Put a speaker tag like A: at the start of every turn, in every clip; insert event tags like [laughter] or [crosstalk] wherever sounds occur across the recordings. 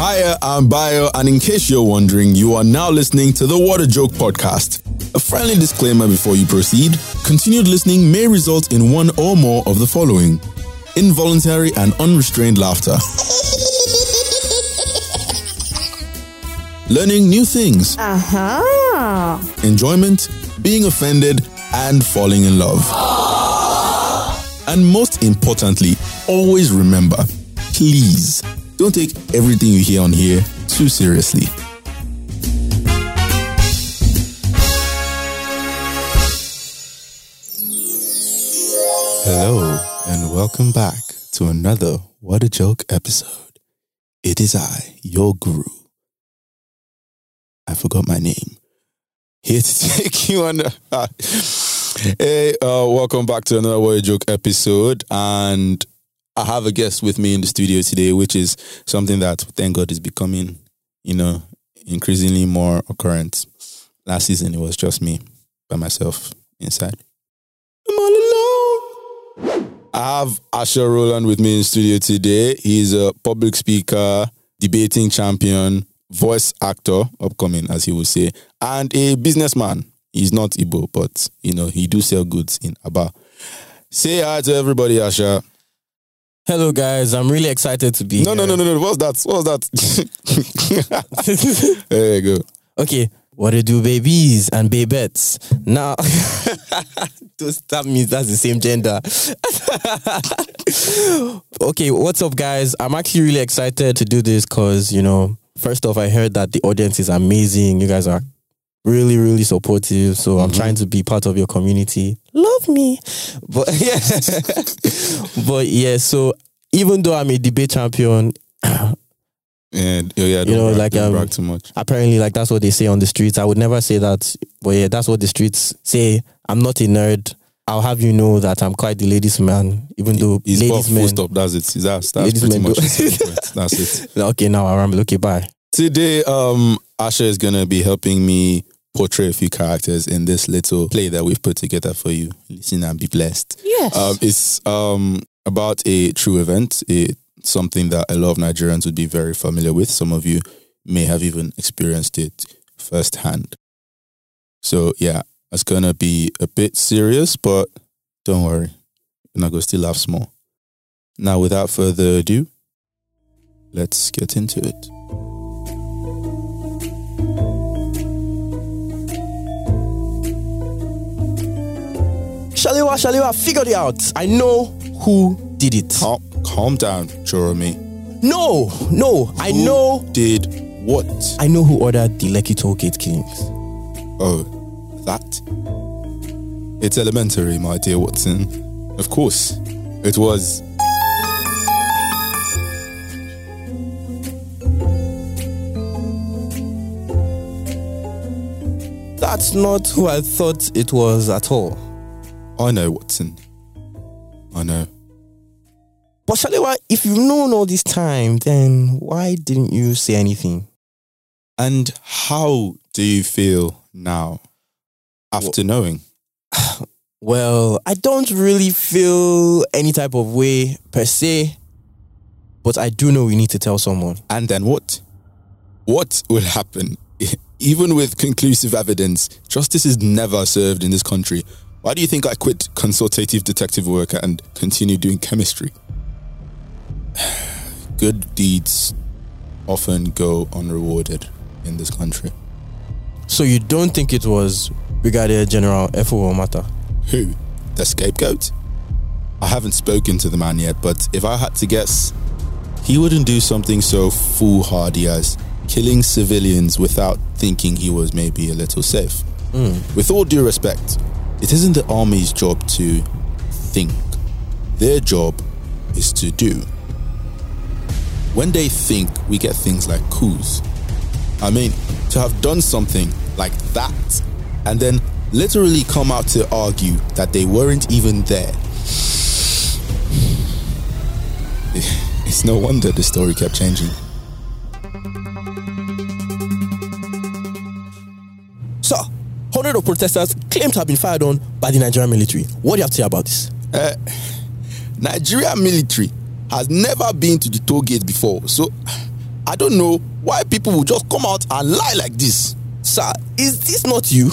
A: Hiya, I'm Bayo, and in case you're wondering, you are now listening to the What a Joke podcast. A friendly disclaimer before you proceed continued listening may result in one or more of the following involuntary and unrestrained laughter, learning new things,
B: Uh-huh.
A: enjoyment, being offended, and falling in love. And most importantly, always remember please don't take everything you hear on here too seriously. Hello, and welcome back to another What a Joke episode. It is I, your guru. I forgot my name. Here to [laughs] take you on. Hey, uh, welcome back to another What a Joke episode. And I have a guest with me in the studio today, which is something that, thank God, is becoming, you know, increasingly more occurrent. Last season, it was just me by myself inside. I'm all alone. I have Asher Roland with me in studio today. He's a public speaker, debating champion, voice actor, upcoming, as he would say, and a businessman. He's not Igbo, but you know, he do sell goods in Aba. Say hi to everybody, Asher.
C: Hello, guys. I'm really excited to be
A: No, no,
C: here.
A: no, no, no. What's that? What's that? [laughs] [laughs] there you go.
C: Okay, what to do, babies and babettes? Now, [laughs] that means that's the same gender. okay, what's up, guys? I'm actually really excited to do this because, you know, first off, I heard that the audience is amazing. You guys are really, really supportive. So I'm mm-hmm. trying to be part of your community. Love me. But [laughs] yeah, but yeah, so even though I'm a debate champion, [clears throat]
A: Yeah, yeah, yeah. Don't
C: know,
A: brag,
C: like,
A: don't
C: um,
A: brag too much.
C: apparently like that's what they say on the streets. I would never say that, but yeah, that's what the streets say. I'm not a nerd. I'll have you know that I'm quite the ladies man, even though
A: He's
C: ladies
A: buff, full stop. That's it. That's, that's
C: Ladies
A: pretty
C: men
A: much
C: do-
A: it. [laughs] That's it.
C: Okay, now I ramble. Okay, bye.
A: Today, um, Asher is gonna be helping me portray a few characters in this little play that we've put together for you. Listen and be blessed.
B: Yes.
A: Um, it's um about a true event, a, something that a lot of Nigerians would be very familiar with. Some of you may have even experienced it firsthand. So yeah, it's gonna be a bit serious, but don't worry, you're not gonna still laugh small. Now, without further ado, let's get into it.
C: Shalewa, Shalewa, figured it out. I know who did it.
A: Calm, calm down, Joromi.
C: No, no, I know.
A: Did what?
C: I know who ordered the Lekki toll gate killings.
A: Oh, that? It's elementary, my dear Watson. Of course, it was.
C: That's not who I thought it was at all.
A: I know, Watson. I know.
C: But Shalewa, if you've known all this time, then why didn't you say anything?
A: And how do you feel now after knowing? [sighs]
C: Well, I don't really feel any type of way per se, but I do know we need to tell someone.
A: And then what? What will happen? [laughs] Even with conclusive evidence, justice is never served in this country. Why do you think I quit consultative detective work and continue doing chemistry? [sighs] Good deeds often go unrewarded in this country.
C: So you don't think it was Brigadier General F.O. Mata?
A: Who? The scapegoat? I haven't spoken to the man yet, but if I had to guess, he wouldn't do something so foolhardy as killing civilians without thinking he was maybe a little safe. Hmm. With all due respect, it isn't the army's job to think. Their job is to do. When they think, we get things like coups. I mean, to have done something like that and then literally come out to argue that they weren't even there. [sighs] It's no wonder the story kept changing.
C: Of protesters claim to have been fired on by the Nigerian military. What do you have to say about this?
A: Uh, Nigeria military has never been to the toll gate before, so I don't know why people will just come out and lie like this.
C: Sir, is this not you?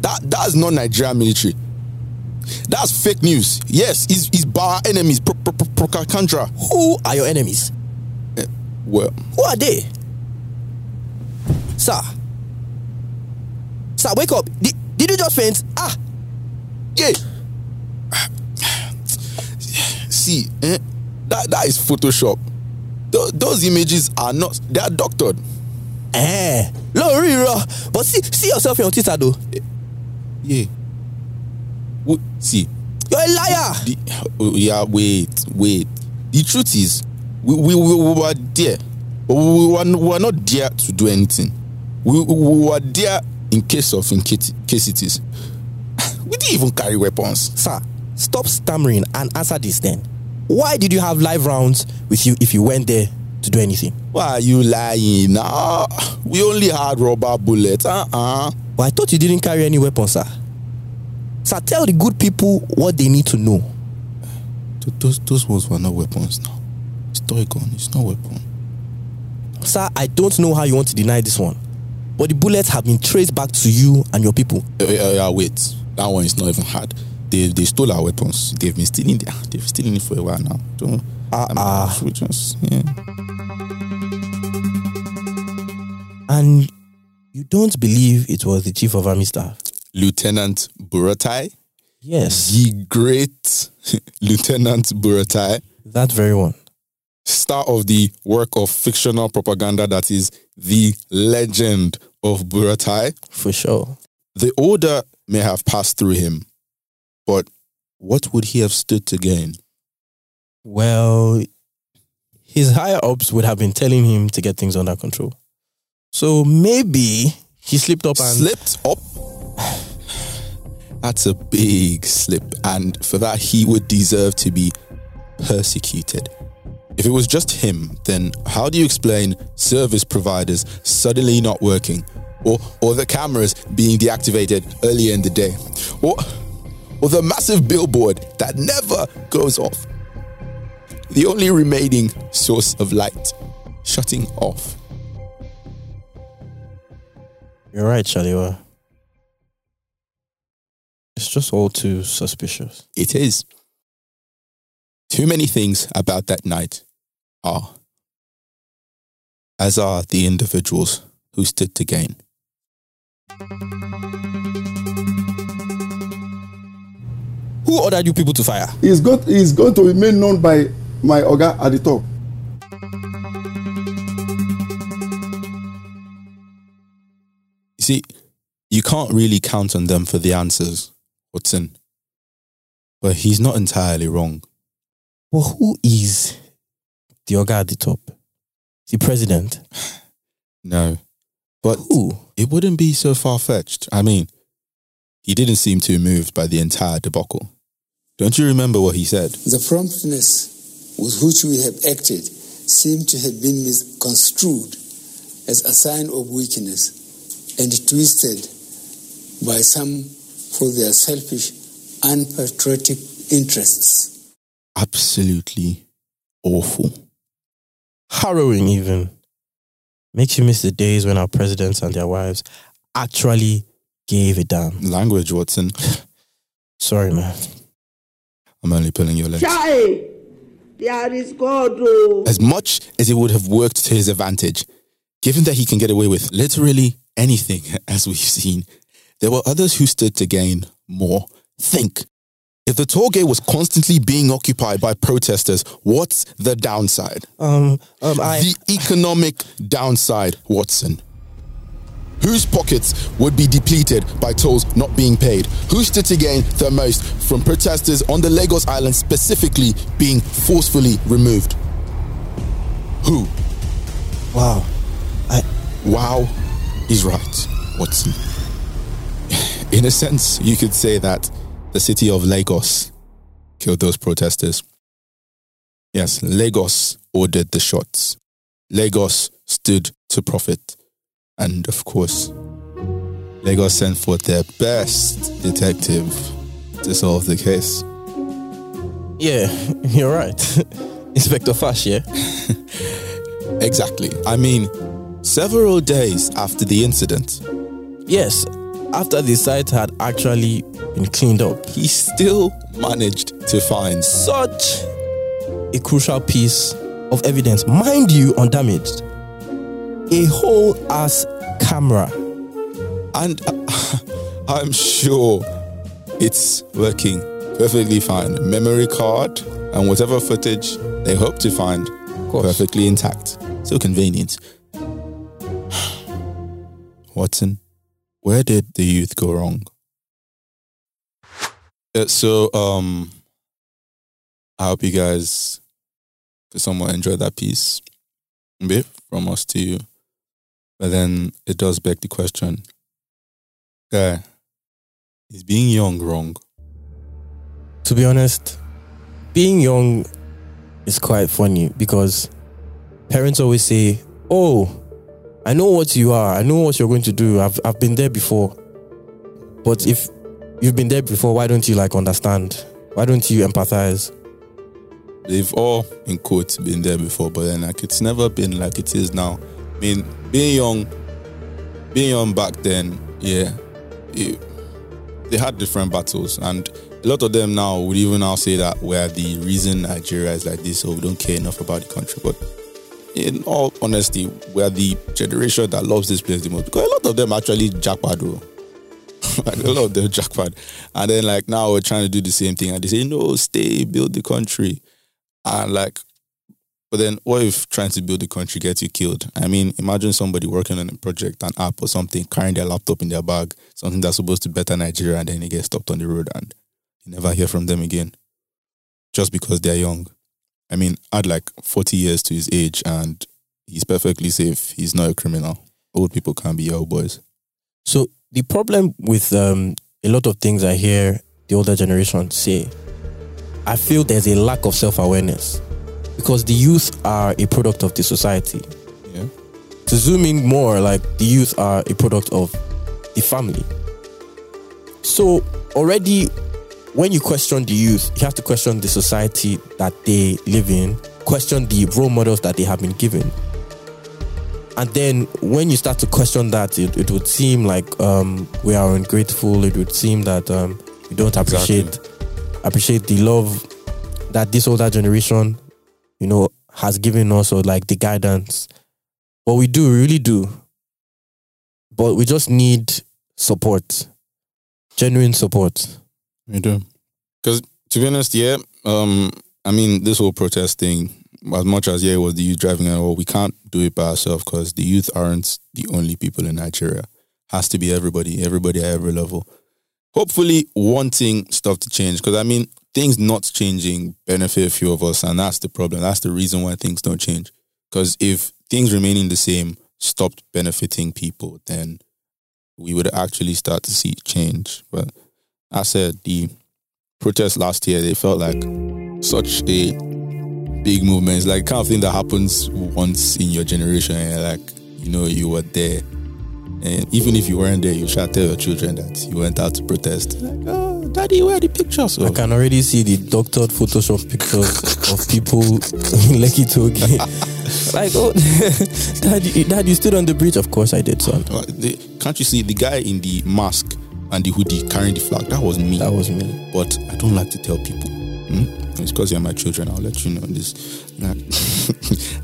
A: That that's not Nigerian military. That's fake news. Yes, it's, it's by our enemies, pro- pro- pro- propaganda.
C: Who are your enemies?
A: Well,
C: Who are they? Sir. Sir, wake up. Did, did you just faint? Ah,
A: yeah. See, eh, that that is Photoshop. Tho- those images are not. They are doctored.
C: eh. Really, no. But see, see yourself on Twitter though.
A: Yeah. Wo- See,
C: You're a liar.
A: the, oh, yeah. Wait, wait. The truth is, we we, we, we were there, but we were, we were not there to do anything. We, we were there in case of in case, case it is. [laughs] We didn't even carry weapons.
C: Sir, stop stammering and answer this then. Why did you have live rounds with you if you went there to do anything?
A: Why are you lying? Nah, we only had rubber bullets. Uh-uh.
C: But I thought you didn't carry any weapons, sir. Sir, tell the good people what they need to know.
A: Those those ones were not weapons now. It's toy gun. It's not weapon.
C: Sir, I don't know how you want to deny this one. But the bullets have been traced back to you and your people.
A: Uh, uh, uh, wait, that one is not even hard. They they stole our weapons. They've been stealing. There. They've been stealing it for a while now. Don't.
C: Ah,
A: I mean,
C: ah.
A: just yeah.
C: And you don't believe it was the chief of army staff?
A: Lieutenant Buratai,
C: Yes,
A: the great [laughs] Lieutenant Buratai,
C: that very one.
A: star of the work of fictional propaganda that is the legend of Buratai.
C: For sure.
A: The order may have passed through him, but what would he have stood to gain?
C: Well, his higher ups would have been telling him to get things under control. So maybe he slipped up and
A: Slipped up? That's a big slip, and for that, he would deserve to be persecuted. If it was just him, then how do you explain service providers suddenly not working? Or, or the cameras being deactivated earlier in the day? Or, or the massive billboard that never goes off? The only remaining source of light shutting off.
C: You're right, Shalewa. It's just all too suspicious.
A: It is. Too many things about that night are, as are the individuals who stood to gain.
C: Who ordered you people to fire?
B: It's going, it's going to remain known by my Oga at the top.
A: You see, you can't really count on them for the answers, Watson. But he's not entirely wrong.
C: Well, who is the Oga at the top? The president?
A: No. But
C: Who?
A: it wouldn't be so far fetched. I mean, he didn't seem too moved by the entire debacle. Don't you remember what he said?
D: The promptness with which we have acted seemed to have been misconstrued as a sign of weakness and twisted by some for their selfish, unpatriotic interests.
A: Absolutely awful.
C: Harrowing, even. Makes you miss the days when our presidents and their wives actually gave a damn.
A: Language, Watson. [laughs]
C: Sorry, man.
A: I'm only pulling your legs.
E: Chai, there is God. Oh.
A: As much as it would have worked to his advantage, given that he can get away with literally anything, [laughs] as we've seen, there were others who stood to gain more. Think. If the toll gate was constantly being occupied by protesters, what's the downside?
C: Um, um, I.
A: The economic downside, Watson. Whose pockets would be depleted by tolls not being paid? Who stood to gain the most from protesters on the Lagos Island specifically being forcefully removed? Who?
C: wow. I.
A: Wow is right, Watson. [sighs] In a sense, you could say that the city of Lagos killed those protesters. Yes, Lagos ordered the shots. Lagos stood to profit. And of course, Lagos sent forth their best detective to solve the case.
C: Yeah, [laughs] you're right. [laughs] Inspector Fash, yeah? [laughs]
A: Exactly. I mean, several days after the incident,
C: Yes, after the site had actually been cleaned up.
A: he still managed to find
C: Such a crucial piece of evidence, mind you, undamaged. A whole ass camera.
A: and [laughs] I'm sure it's working perfectly fine. Memory card and whatever footage they hope to find perfectly intact. So convenient. [sighs] Watson, where did the youth go wrong? Uh, so, um, I hope you guys somewhat enjoyed that piece bit from us to you. But then it does beg the question guy, is being young wrong?
C: To be honest, being young is quite funny because parents always say, Oh, I know what you are. I know what you're going to do. I've, I've been there before. But if you've been there before, why don't you like understand? Why don't you empathize?
A: They've all, in quotes, been there before, but then like it's never been like it is now. I mean, being young, being young back then, yeah, it, they had different battles, and a lot of them now would even now say that we're the reason Nigeria is like this, or we don't care enough about the country. But in all honesty, we're the generation that loves this place the most because a lot of them actually jackpot, bro. Like a lot of them jackpot, and then like now we're trying to do the same thing, and they say no, stay, build the country, and like. But then, what if trying to build the country gets you killed? I mean, imagine somebody working on a project, an app or something, carrying their laptop in their bag, something that's supposed to better Nigeria, and then they get stopped on the road and you never hear from them again just because they're young. I mean, add like 40 years to his age and he's perfectly safe. He's not a criminal. Old people can't be old boys.
C: So the problem with um, a lot of things I hear the older generation say, I feel there's a lack of self awareness because the youth are a product of the society.
A: Yeah.
C: To zoom in more, like the youth are a product of the family. So already, when you question the youth, you have to question the society that they live in, question the role models that they have been given. And then when you start to question that, it, it would seem like um, we are ungrateful. It would seem that um, we don't appreciate appreciate the love that this older generation, you know, has given us or like the guidance. But we do, we really do. But we just need support, genuine support.
A: We do. Because to be honest, yeah, um, I mean, this whole protest thing, as much as yeah, it was the youth driving it, all, we can't do it by ourselves because the youth aren't the only people in Nigeria. Has to be everybody, everybody at every level. Hopefully, wanting stuff to change because I mean, things not changing benefit a few of us, and that's the problem. That's the reason why things don't change. Because if things remaining the same stopped benefiting people, then we would actually start to see change. But I said the protest last year, they felt like such a big movement. It's like kind of thing that happens once in your generation, and like, you know, you were there. And even if you weren't there, you should tell your children that you went out to protest. Like, oh, daddy, where are the pictures?
C: I can already see the doctored Photoshop pictures of people in Lekki Toge. [laughs] like, oh, dad, you, dad, you stood on the bridge. Of course I did, son.
A: Uh, can't you see the guy in the mask and the hoodie carrying the flag? That was me.
C: That was me.
A: but I don't like to tell people. Hmm? It's because you're my children. I'll let you know this. [laughs]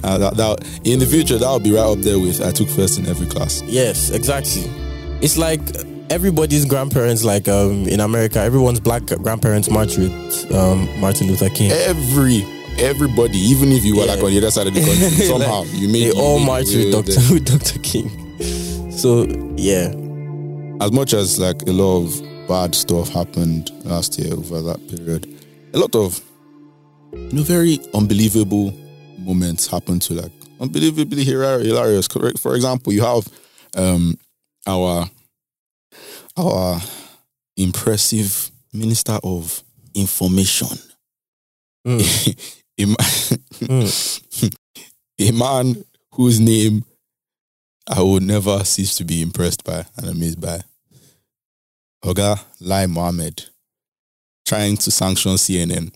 A: Uh, that, that- in the future, that'll be right up there with I took first in every class.
C: Yes, exactly. It's like everybody's grandparents, like um, in America, everyone's black grandparents march with um, Martin Luther King.
A: Every everybody, even if you were like on the other side of the country, [laughs] somehow
C: Like,
A: you made
C: they
A: you
C: all
A: made
C: march with Dr. [laughs] with Dr. King. So yeah,
A: As much as like a lot of bad stuff happened last year over that period, a lot of you know very unbelievable moments happened to like unbelievably hilarious. Correct. For example, you have um our our impressive minister of information.
C: Mm.
A: a, ma- a man whose name I will never cease to be impressed by and amazed by. Oga Lai Mohammed trying to sanction CNN.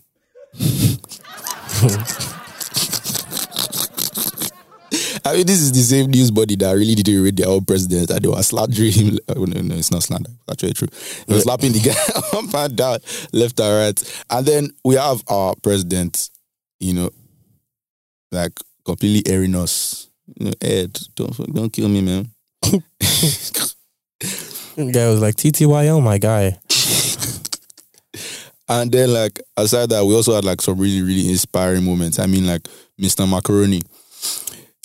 A: I mean, this is the same news body that really didn't read their own president that they were slandering him. [laughs] Oh, no, no, it's not slander. Actually, true. They were slapping the guy [laughs] up and down, left and right. And then we have our president, you know, like completely airing us. You know, Ed, don't don't kill me, man.
C: The [laughs] guy was like, TTYL, oh my guy.
A: And then, like, aside that, we also had like some really, really inspiring moments. I mean, like Mr. Macaroni.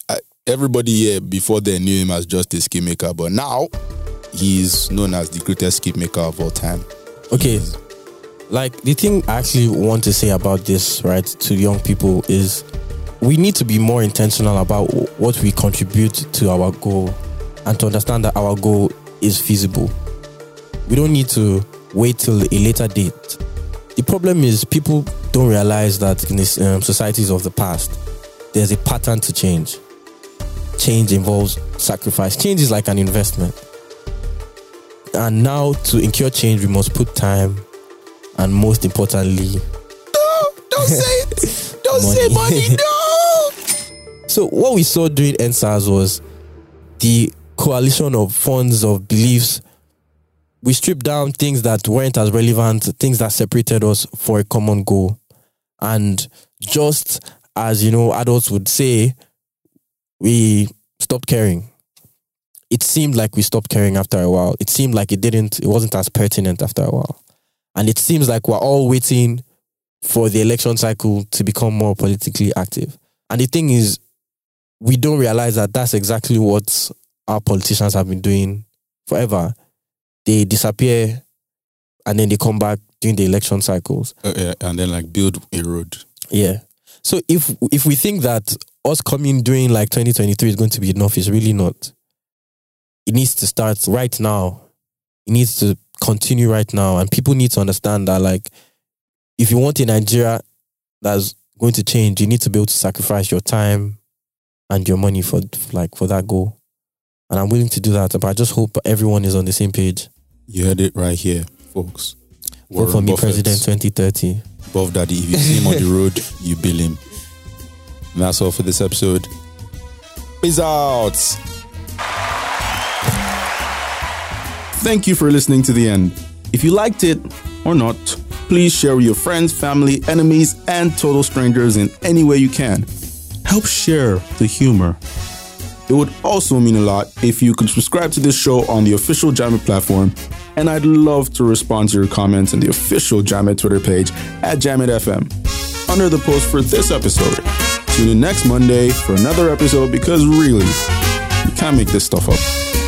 A: I, everybody here before they knew him as just a skit maker, but now he's known as the greatest skit maker of all time.
C: Okay. Like the thing I actually want to say about this, right, to young people is we need to be more intentional about what we contribute to our goal and to understand that our goal is feasible. We don't need to wait till a later date. The problem is people don't realize that in these um, societies of the past, there's a pattern to change. Change involves sacrifice. Change is like an investment. And now to incur change, we must put time and most importantly, no,
A: Don't say it. [laughs] Don't
C: Money.
A: say money. No.
C: So what we saw during EndSARS was the coalition of funds of beliefs. We stripped down things that weren't as relevant, things that separated us for a common goal. And just as you know, adults would say, we stopped caring. It seemed like we stopped caring after a while. It seemed like it didn't, it wasn't as pertinent after a while. And it seems like we're all waiting for the election cycle to become more politically active. And the thing is, we don't realize that that's exactly what our politicians have been doing forever. They disappear and then they come back during the election cycles.
A: Uh, yeah, and then like build a road.
C: Yeah. So if if we think that us coming during like 2023 is going to be enough, it's really not. It needs to start right now. It needs to continue right now. And people need to understand that like if you want a Nigeria that's going to change, you need to be able to sacrifice your time and your money for like for that goal. And I'm willing to do that. But I just hope everyone is on the same page.
A: You heard it right here, folks.
C: Vote for me,
A: Buffett,
C: President 2030.
A: Buff Daddy. If you see him on the road, you bill him. And that's all for this episode. Peace out.
B: Thank you for listening to the end. If you liked it or not, please share with your friends, family, enemies, and total strangers in any way you can. Help share the humor. It would also mean a lot if you could subscribe to this show on the official Jamit platform, and I'd love to respond to your comments on the official Jamit Twitter page at JamitFM under the post for this episode. Tune in next Monday for another episode because really, you can't make this stuff up.